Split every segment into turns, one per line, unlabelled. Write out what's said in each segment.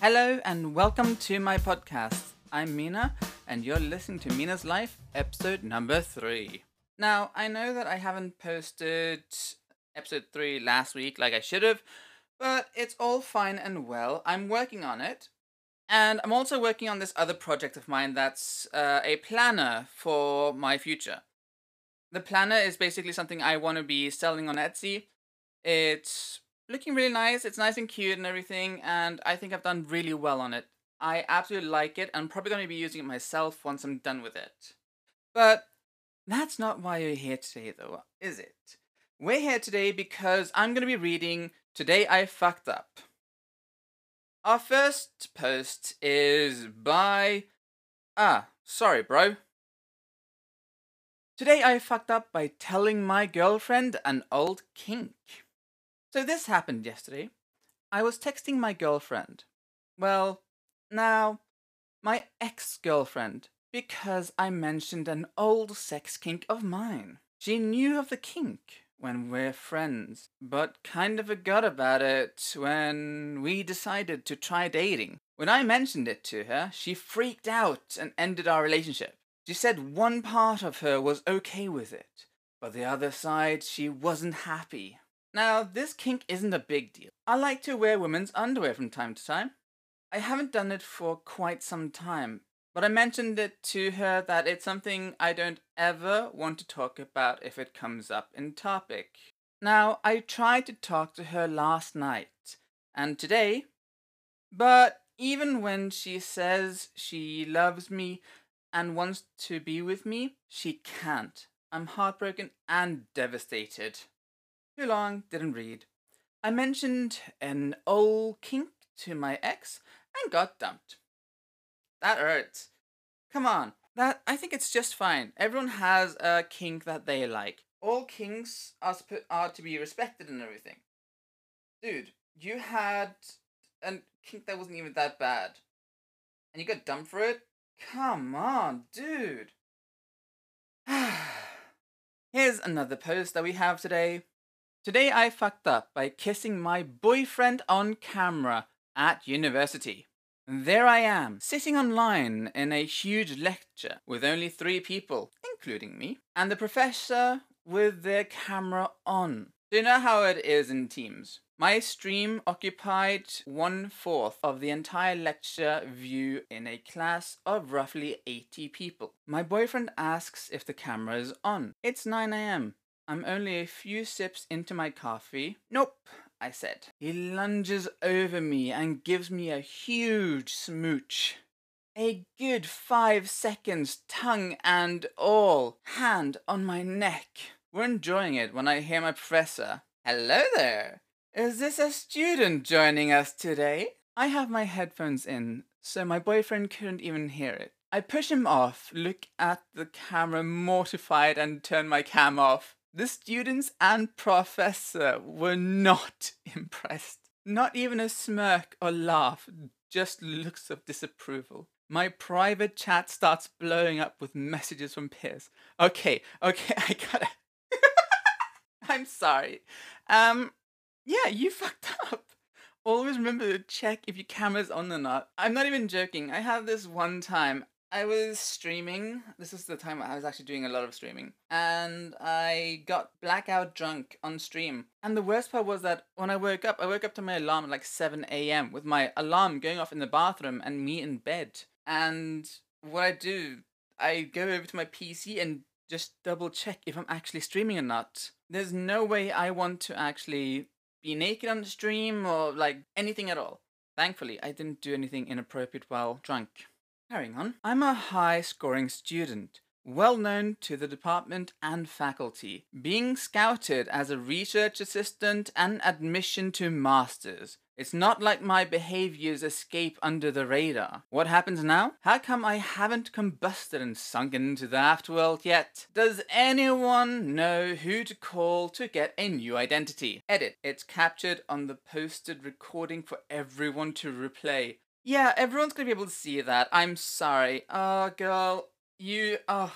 Hello and welcome to my podcast. I'm Mina and you're listening to Mina's Life, episode number three. Now, I know that I haven't posted episode three last week like I should have, but it's all fine and well. I'm working on it. And I'm also working on this other project of mine that's uh, a planner for my future. The planner is basically something I want to be selling on Etsy. It's looking really nice, it's nice and cute and everything, and I think I've done really well on it. I absolutely like it. I'm probably going to be using it myself once I'm done with it. But that's not why you're here today, though, is it? We're here today because I'm going to be reading Today I Fucked Up. Our first post is by. Ah, sorry, bro. Today I fucked up by telling my girlfriend an old kink. So this happened yesterday. I was texting my girlfriend. Well, now, my ex girlfriend, because I mentioned an old sex kink of mine. She knew of the kink when we're friends, but kind of forgot about it when we decided to try dating. When I mentioned it to her, she freaked out and ended our relationship. She said one part of her was okay with it, but the other side, she wasn't happy. Now, this kink isn't a big deal. I like to wear women's underwear from time to time. I haven't done it for quite some time, but I mentioned it to her that it's something I don't ever want to talk about if it comes up in topic. Now, I tried to talk to her last night and today, but even when she says she loves me and wants to be with me, she can't. I'm heartbroken and devastated. Too long, didn't read. I mentioned an old kink to my ex and got dumped. That hurts. Come on. That I think it's just fine. Everyone has a kink that they like. All kinks are are to be respected and everything. Dude, you had a kink that wasn't even that bad, and you got dumped for it. Come on, dude. Here's another post that we have today. Today I fucked up by kissing my boyfriend on camera at university. There I am, sitting online in a huge lecture with only three people, including me, and the professor with their camera on. Do you know how it is in Teams? My stream occupied one fourth of the entire lecture view in a class of roughly 80 people. My boyfriend asks if the camera is on. It's 9 am. I'm only a few sips into my coffee. Nope, I said. He lunges over me and gives me a huge smooch. A good five seconds, tongue and all, hand on my neck. We're enjoying it when I hear my professor. Hello there. Is this a student joining us today? I have my headphones in, so my boyfriend couldn't even hear it. I push him off, look at the camera mortified, and turn my cam off. The students and professor were not impressed. Not even a smirk or laugh, just looks of disapproval. My private chat starts blowing up with messages from peers. Okay, okay, I gotta. I'm sorry. Um, yeah, you fucked up. Always remember to check if your camera's on or not. I'm not even joking. I had this one time I was streaming. This is the time I was actually doing a lot of streaming. And I got blackout drunk on stream. And the worst part was that when I woke up, I woke up to my alarm at like 7 a.m. with my alarm going off in the bathroom and me in bed. And what I do, I go over to my PC and just double check if I'm actually streaming or not. There's no way I want to actually be naked on the stream or like anything at all. Thankfully, I didn't do anything inappropriate while drunk. Carrying on. I'm a high scoring student, well known to the department and faculty, being scouted as a research assistant and admission to masters. It's not like my behaviors escape under the radar. What happens now? How come I haven't combusted and sunk into the afterworld yet? Does anyone know who to call to get a new identity? Edit. It's captured on the posted recording for everyone to replay. Yeah, everyone's gonna be able to see that. I'm sorry. Oh, girl, you. Oh.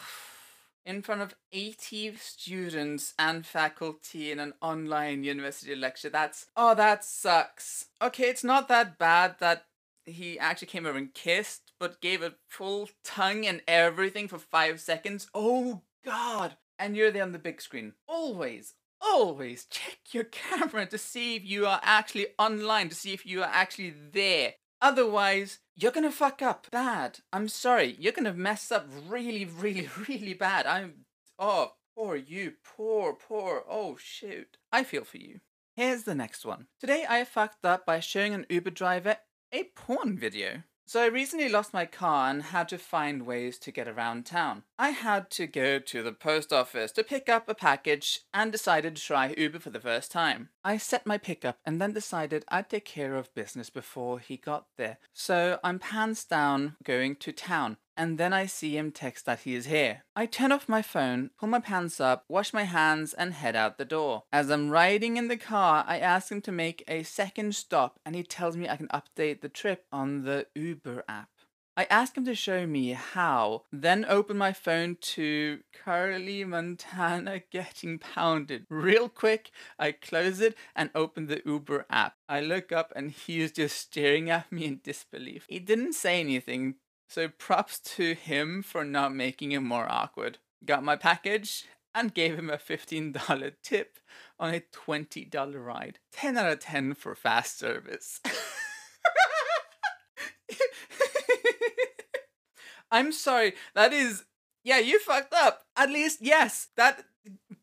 In front of 80 students and faculty in an online university lecture. That's. Oh, that sucks. Okay, it's not that bad that he actually came over and kissed, but gave a full tongue and everything for five seconds. Oh God! And you're there on the big screen. Always, always check your camera to see if you are actually online, to see if you are actually there. Otherwise, you're gonna fuck up bad. I'm sorry, you're gonna mess up really, really, really bad. I'm. Oh, poor you. Poor, poor. Oh, shoot. I feel for you. Here's the next one. Today I fucked up by showing an Uber driver a porn video. So I recently lost my car and had to find ways to get around town. I had to go to the post office to pick up a package and decided to try Uber for the first time. I set my pickup and then decided I'd take care of business before he got there. So I'm pants down going to town and then I see him text that he is here. I turn off my phone, pull my pants up, wash my hands, and head out the door. As I'm riding in the car, I ask him to make a second stop, and he tells me I can update the trip on the Uber app. I ask him to show me how, then open my phone to Carly Montana getting pounded. Real quick, I close it and open the Uber app. I look up and he is just staring at me in disbelief. He didn't say anything, so props to him for not making it more awkward. Got my package and gave him a $15 tip on a $20 ride. 10 out of 10 for fast service. I'm sorry. That is yeah, you fucked up. At least yes, that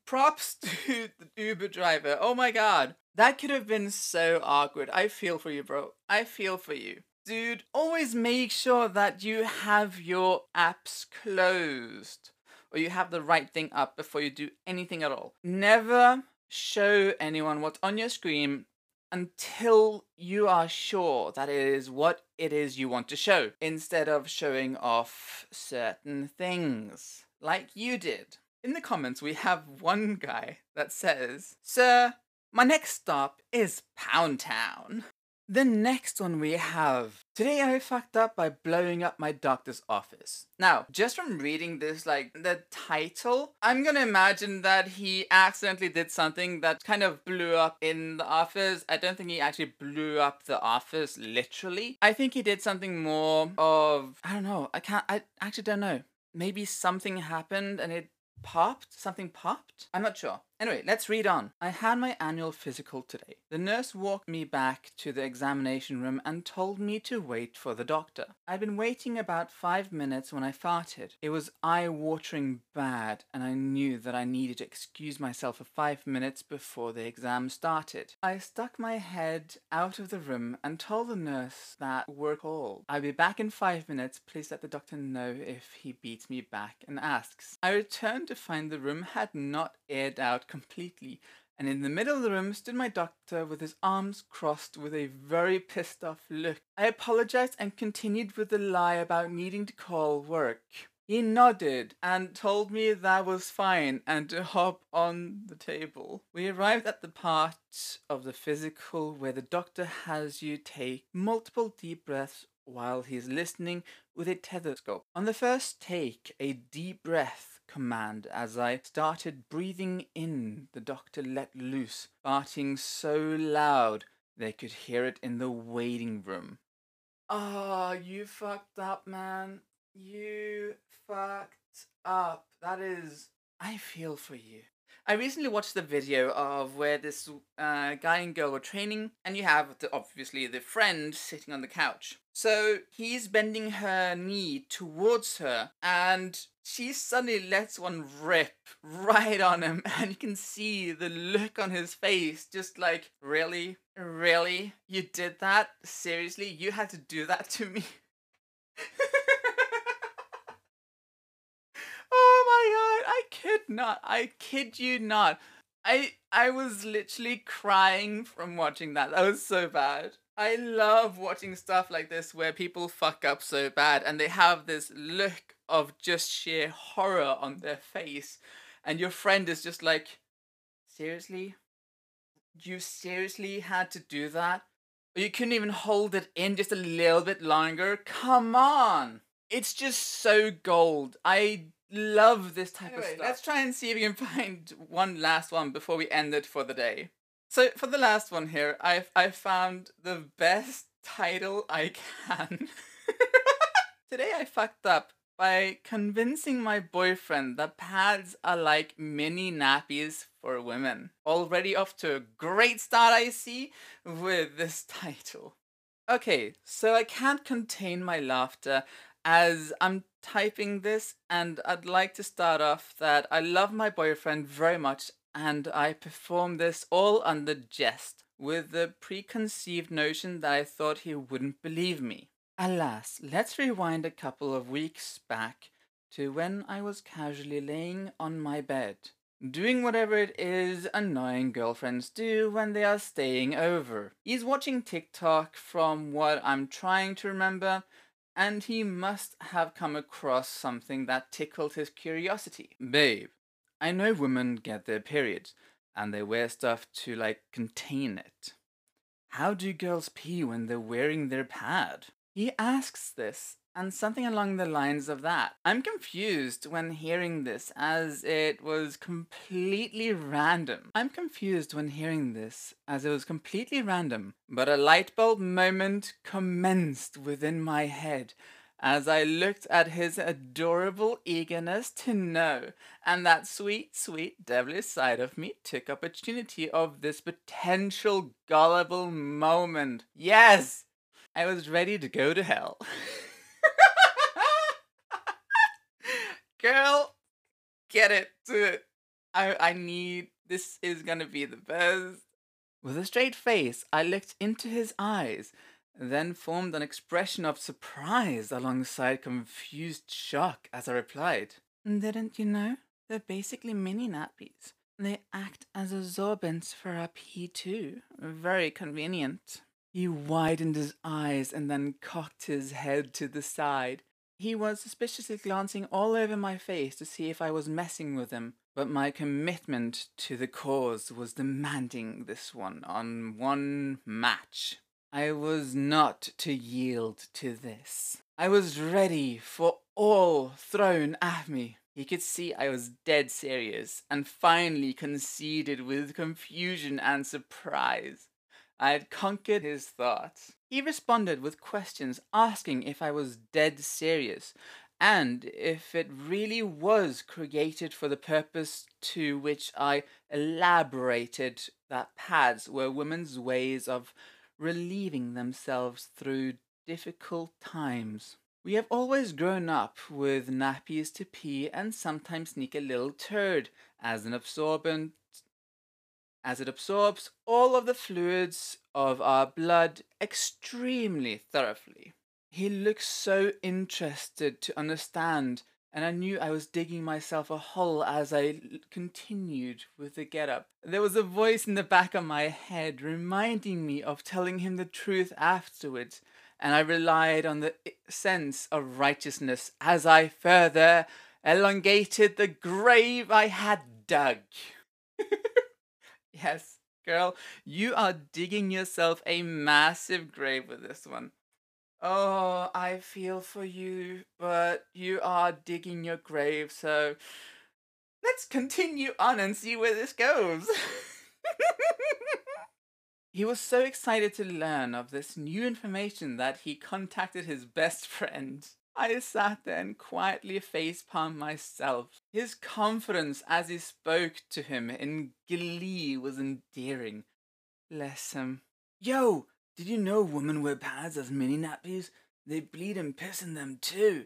props to the Uber driver. Oh my god. That could have been so awkward. I feel for you, bro. I feel for you dude, always make sure that you have your apps closed or you have the right thing up before you do anything at all. Never show anyone what's on your screen until you are sure that it is what it is you want to show, instead of showing off certain things, like you did. In the comments, we have one guy that says, Sir, my next stop is Pound Town. The next one we have. Today I fucked up by blowing up my doctor's office. Now, just from reading this, like, the title, I'm gonna imagine that he accidentally did something that kind of blew up in the office. I don't think he actually blew up the office literally. I think he did something more of, I don't know, I can't, I actually don't know. Maybe something happened and it popped? Something popped? I'm not sure. Anyway, let's read on. I had my annual physical today. The nurse walked me back to the examination room and told me to wait for the doctor. I'd been waiting about five minutes when I farted. It was eye-watering bad, and I knew that I needed to excuse myself for five minutes before the exam started. I stuck my head out of the room and told the nurse that we're called. I'll be back in five minutes. Please let the doctor know if he beats me back and asks. I returned to find the room had not aired out completely, and in the middle of the room stood my doctor with his arms crossed with a very pissed off look. I apologized and continued with the lie about needing to call work. He nodded and told me that was fine and to hop on the table. We arrived at the part of the physical where the doctor has you take multiple deep breaths while he's listening with a stethoscope. On the first take, a deep breath command as I started breathing in. The doctor let loose, farting so loud they could hear it in the waiting room. Ah, oh, you fucked up, man. You fucked up. That is. I feel for you. I recently watched the video of where this uh, guy and girl were training, and you have the, obviously the friend sitting on the couch. So he's bending her knee towards her, and she suddenly lets one rip right on him, and you can see the look on his face just like, really? Really? You did that? Seriously? You had to do that to me? kid not. I kid you not. I I was literally crying from watching that. That was so bad. I love watching stuff like this where people fuck up so bad and they have this look of just sheer horror on their face and your friend is just like seriously? You seriously had to do that? You couldn't even hold it in just a little bit longer? Come on. It's just so gold. I love this type anyway, of stuff. Let's try and see if we can find one last one before we end it for the day. So for the last one here, I've I found the best title I can. Today I fucked up by convincing my boyfriend that pads are like mini nappies for women. Already off to a great start, I see, with this title. Okay, so I can't contain my laughter as I'm typing this, and I'd like to start off that I love my boyfriend very much, and I perform this all under jest, with the preconceived notion that I thought he wouldn't believe me. Alas, let's rewind a couple of weeks back to when I was casually laying on my bed, doing whatever it is annoying girlfriends do when they are staying over. He's watching TikTok from what I'm trying to remember, and he must have come across something that tickled his curiosity. Babe, I know women get their periods and they wear stuff to like contain it. How do girls pee when they're wearing their pad? He asks this and something along the lines of that. I'm confused when hearing this as it was completely random. I'm confused when hearing this as it was completely random, but a light bulb moment commenced within my head as I looked at his adorable eagerness to know, and that sweet, sweet devilish side of me took opportunity of this potential gullible moment. Yes! I was ready to go to hell. Girl, get it to it. I I need this is gonna be the best. With a straight face, I looked into his eyes, then formed an expression of surprise alongside confused shock as I replied. Didn't you know? They're basically mini nappies. They act as absorbents for our pee too. Very convenient. He widened his eyes and then cocked his head to the side. He was suspiciously glancing all over my face to see if I was messing with him, but my commitment to the cause was demanding this one on one match. I was not to yield to this. I was ready for all thrown at me. He could see I was dead serious and finally conceded with confusion and surprise. I had conquered his thoughts. He responded with questions asking if I was dead serious and if it really was created for the purpose to which I elaborated that pads were women's ways of relieving themselves through difficult times. We have always grown up with nappies to pee and sometimes sneak a little turd as an absorbent as it absorbs all of the fluids of our blood extremely thoroughly. He looked so interested to understand, and I knew I was digging myself a hole as I continued with the get up. There was a voice in the back of my head reminding me of telling him the truth afterwards, and I relied on the eh, sense of righteousness as I further elongated the grave I had dug. Yes, girl, you are digging yourself a massive grave with this one. Oh, I feel for you, but you are digging your grave, so let's continue on and see where this goes. he was so excited to learn of this new information that he contacted his best friend. I sat there and quietly facepalmed myself. His confidence as he spoke to him in glee was endearing. Bless him. Yo, did you know women wear pads as mini nappies? They bleed and piss in them too.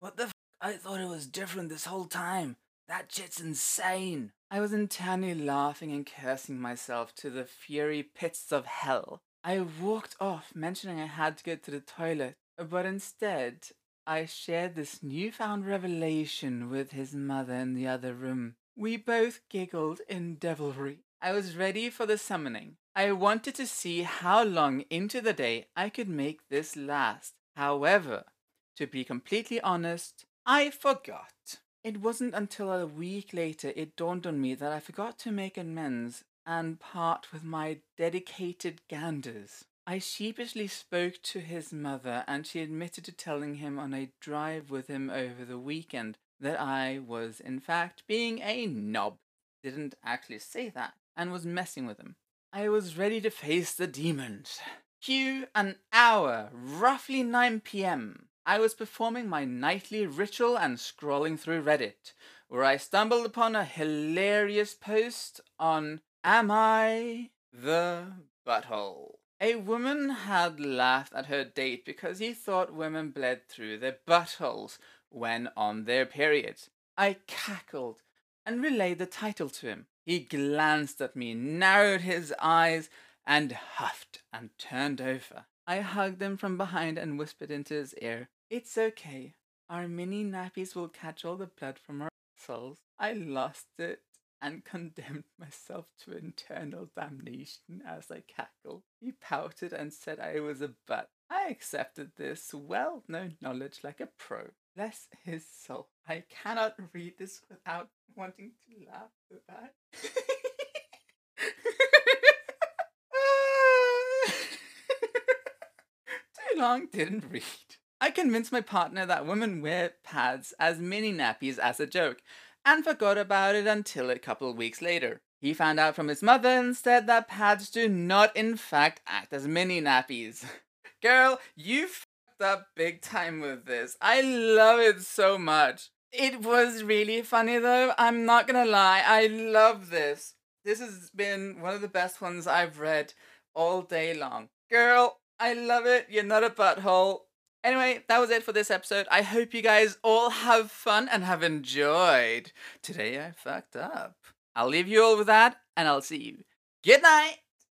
What the f? I thought it was different this whole time. That shit's insane. I was internally laughing and cursing myself to the fury pits of hell. I walked off, mentioning I had to go to the toilet, but instead I shared this newfound revelation with his mother in the other room. We both giggled in devilry. I was ready for the summoning. I wanted to see how long into the day I could make this last. However, to be completely honest, I forgot. It wasn't until a week later it dawned on me that I forgot to make amends and part with my dedicated ganders. I sheepishly spoke to his mother, and she admitted to telling him on a drive with him over the weekend that I was, in fact, being a knob. Didn't actually say that, and was messing with him. I was ready to face the demons. Cue an hour, roughly 9 pm. I was performing my nightly ritual and scrolling through Reddit, where I stumbled upon a hilarious post on Am I the Butthole? A woman had laughed at her date because he thought women bled through their buttholes when on their periods. I cackled and relayed the title to him. He glanced at me, narrowed his eyes, and huffed and turned over. I hugged him from behind and whispered into his ear, It's okay. Our mini nappies will catch all the blood from our souls. I lost it and condemned myself to internal damnation as I cackled. He pouted and said I was a butt. I accepted this well known knowledge like a pro. Bless his soul. I cannot read this without wanting to laugh. Too long, didn't read. I convinced my partner that women wear pads as mini nappies as a joke, and forgot about it until a couple of weeks later. He found out from his mother instead that pads do not, in fact, act as mini nappies. Girl, you fucked up big time with this. I love it so much. It was really funny though, I'm not gonna lie, I love this. This has been one of the best ones I've read all day long. Girl, I love it. You're not a butthole. Anyway, that was it for this episode. I hope you guys all have fun and have enjoyed. Today I fucked up. I'll leave you all with that, and I'll see you. Good night!